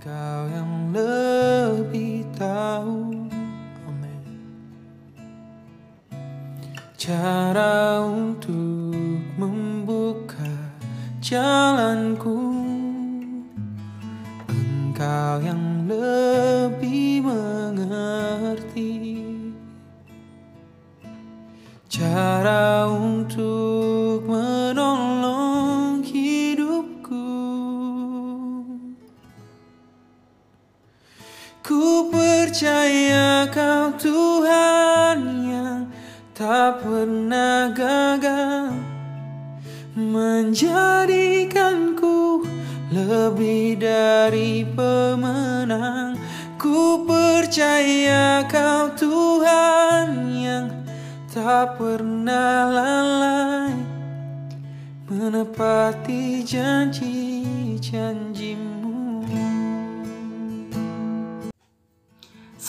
Engkau yang lebih tahu. Amin. Cara untuk membuka jalanku. Engkau yang lebih Ku percaya kau Tuhan yang tak pernah gagal Menjadikanku lebih dari pemenang. Ku percaya kau Tuhan yang tak pernah lalai Menepati janji-janjimu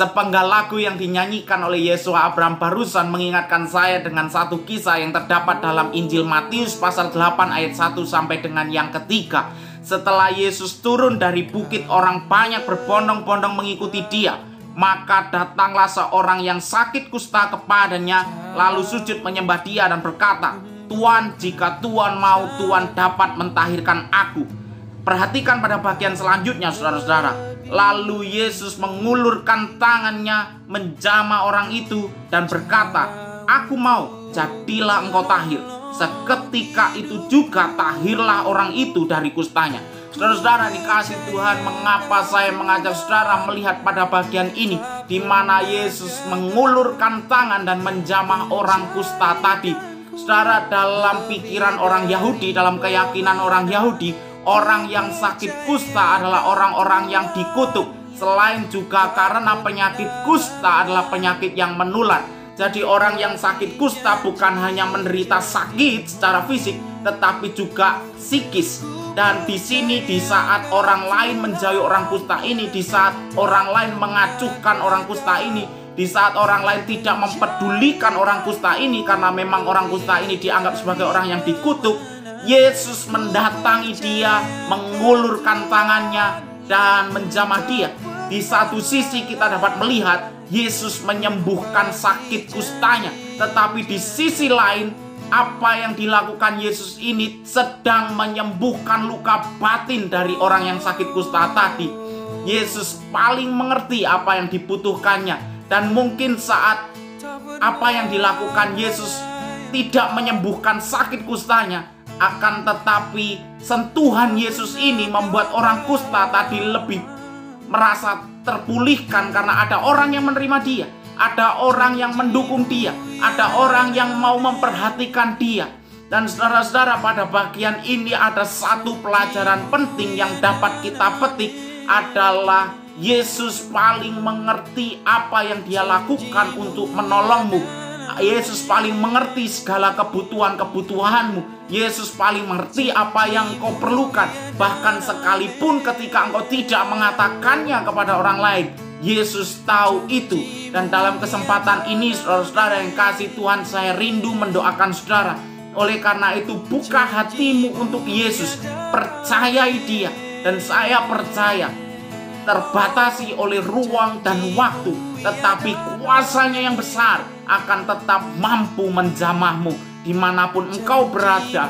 Sepenggal lagu yang dinyanyikan oleh Yesua Abraham barusan mengingatkan saya dengan satu kisah yang terdapat dalam Injil Matius pasal 8 ayat 1 sampai dengan yang ketiga. Setelah Yesus turun dari bukit orang banyak berbondong-bondong mengikuti dia. Maka datanglah seorang yang sakit kusta kepadanya lalu sujud menyembah dia dan berkata, Tuhan jika Tuhan mau Tuhan dapat mentahirkan aku. Perhatikan pada bagian selanjutnya saudara-saudara. Lalu Yesus mengulurkan tangannya menjama orang itu dan berkata, Aku mau, jadilah engkau tahir. Seketika itu juga tahirlah orang itu dari kustanya. Saudara-saudara dikasih Tuhan, mengapa saya mengajak saudara melihat pada bagian ini di mana Yesus mengulurkan tangan dan menjamah orang kusta tadi. Saudara dalam pikiran orang Yahudi, dalam keyakinan orang Yahudi, orang yang sakit kusta adalah orang-orang yang dikutuk. Selain juga karena penyakit kusta adalah penyakit yang menular. Jadi orang yang sakit kusta bukan hanya menderita sakit secara fisik, tetapi juga psikis. Dan di sini di saat orang lain menjauhi orang kusta ini, di saat orang lain mengacuhkan orang kusta ini, di saat orang lain tidak mempedulikan orang kusta ini karena memang orang kusta ini dianggap sebagai orang yang dikutuk, Yesus mendatangi dia, mengulurkan tangannya, dan menjamah dia. Di satu sisi kita dapat melihat Yesus menyembuhkan sakit kustanya, tetapi di sisi lain apa yang dilakukan Yesus ini sedang menyembuhkan luka batin dari orang yang sakit kusta tadi. Yesus paling mengerti apa yang dibutuhkannya dan mungkin saat apa yang dilakukan Yesus tidak menyembuhkan sakit kustanya, akan tetapi sentuhan Yesus ini membuat orang kusta tadi lebih merasa terpulihkan karena ada orang yang menerima dia, ada orang yang mendukung dia, ada orang yang mau memperhatikan dia. Dan saudara-saudara pada bagian ini ada satu pelajaran penting yang dapat kita petik adalah Yesus paling mengerti apa yang dia lakukan untuk menolongmu Yesus paling mengerti segala kebutuhan-kebutuhanmu. Yesus paling mengerti apa yang kau perlukan. Bahkan sekalipun ketika engkau tidak mengatakannya kepada orang lain, Yesus tahu itu. Dan dalam kesempatan ini, saudara-saudara yang kasih Tuhan, saya rindu mendoakan saudara. Oleh karena itu, buka hatimu untuk Yesus. Percayai dia. Dan saya percaya terbatasi oleh ruang dan waktu, tetapi kuasanya yang besar akan tetap mampu menjamahmu di mana pun engkau berada.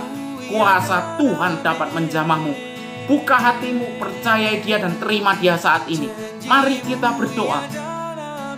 Kuasa Tuhan dapat menjamahmu. Buka hatimu, percayai dia dan terima dia saat ini. Mari kita berdoa.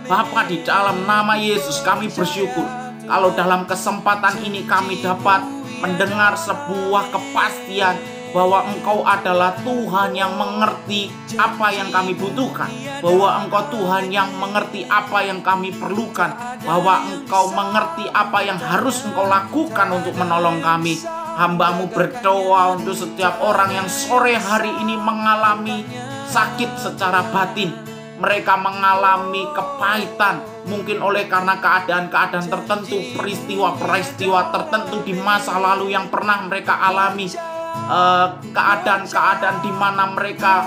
Bapa di dalam nama Yesus kami bersyukur kalau dalam kesempatan ini kami dapat mendengar sebuah kepastian bahwa Engkau adalah Tuhan yang mengerti apa yang kami butuhkan, bahwa Engkau Tuhan yang mengerti apa yang kami perlukan, bahwa Engkau mengerti apa yang harus Engkau lakukan untuk menolong kami. Hambamu berdoa untuk setiap orang yang sore hari ini mengalami sakit secara batin. Mereka mengalami kepahitan, mungkin oleh karena keadaan-keadaan tertentu, peristiwa-peristiwa tertentu di masa lalu yang pernah mereka alami keadaan-keadaan uh, di mana mereka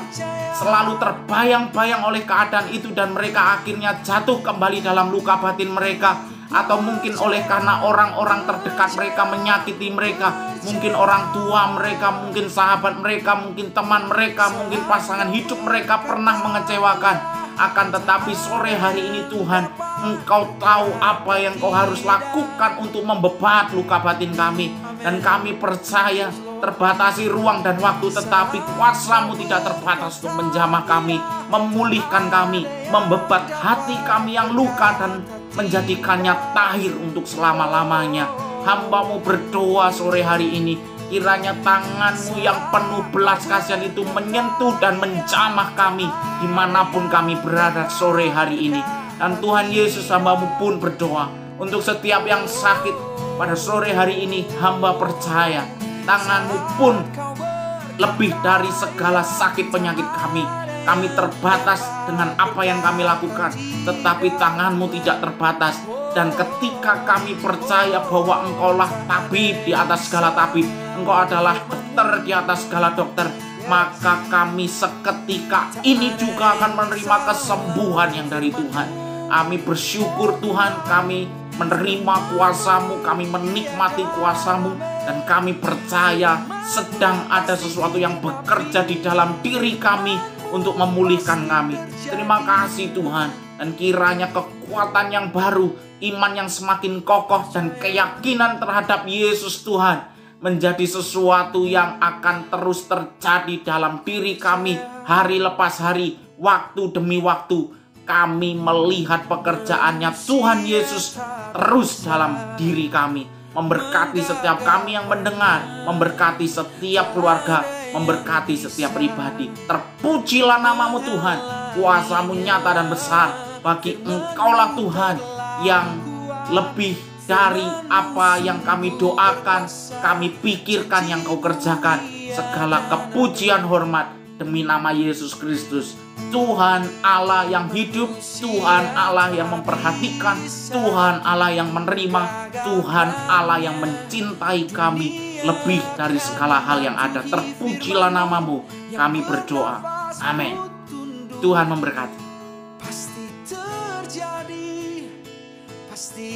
selalu terbayang-bayang oleh keadaan itu dan mereka akhirnya jatuh kembali dalam luka batin mereka. atau mungkin oleh karena orang-orang terdekat mereka menyakiti mereka, mungkin orang tua mereka, mungkin sahabat mereka, mungkin teman mereka, mungkin pasangan hidup mereka pernah mengecewakan. Akan tetapi sore hari ini Tuhan, Engkau tahu apa yang Kau harus lakukan untuk membebat luka batin kami. Dan kami percaya terbatasi ruang dan waktu tetapi kuasamu tidak terbatas untuk menjamah kami, memulihkan kami, membebat hati kami yang luka dan menjadikannya tahir untuk selama-lamanya. Hambamu berdoa sore hari ini Kiranya tanganmu yang penuh belas kasihan itu menyentuh dan menjamah kami di mana pun kami berada sore hari ini. Dan Tuhan Yesus hambamu pun berdoa untuk setiap yang sakit pada sore hari ini hamba percaya tanganmu pun lebih dari segala sakit penyakit kami. Kami terbatas dengan apa yang kami lakukan, tetapi tanganmu tidak terbatas. Dan ketika kami percaya bahwa engkaulah tabib di atas segala tabib, Engkau adalah dokter di atas segala dokter, maka kami seketika ini juga akan menerima kesembuhan yang dari Tuhan. Kami bersyukur Tuhan, kami menerima kuasamu, kami menikmati kuasamu, dan kami percaya sedang ada sesuatu yang bekerja di dalam diri kami untuk memulihkan kami. Terima kasih Tuhan, dan kiranya kekuatan yang baru, iman yang semakin kokoh, dan keyakinan terhadap Yesus Tuhan menjadi sesuatu yang akan terus terjadi dalam diri kami hari lepas hari, waktu demi waktu. Kami melihat pekerjaannya Tuhan Yesus terus dalam diri kami. Memberkati setiap kami yang mendengar, memberkati setiap keluarga, memberkati setiap pribadi. Terpujilah namamu Tuhan, kuasamu nyata dan besar. Bagi engkaulah Tuhan yang lebih dari apa yang kami doakan, kami pikirkan yang kau kerjakan. Segala kepujian hormat demi nama Yesus Kristus. Tuhan Allah yang hidup, Tuhan Allah yang memperhatikan, Tuhan Allah yang menerima, Tuhan Allah yang mencintai kami lebih dari segala hal yang ada. Terpujilah namamu, kami berdoa. Amin. Tuhan memberkati. Pasti terjadi, pasti.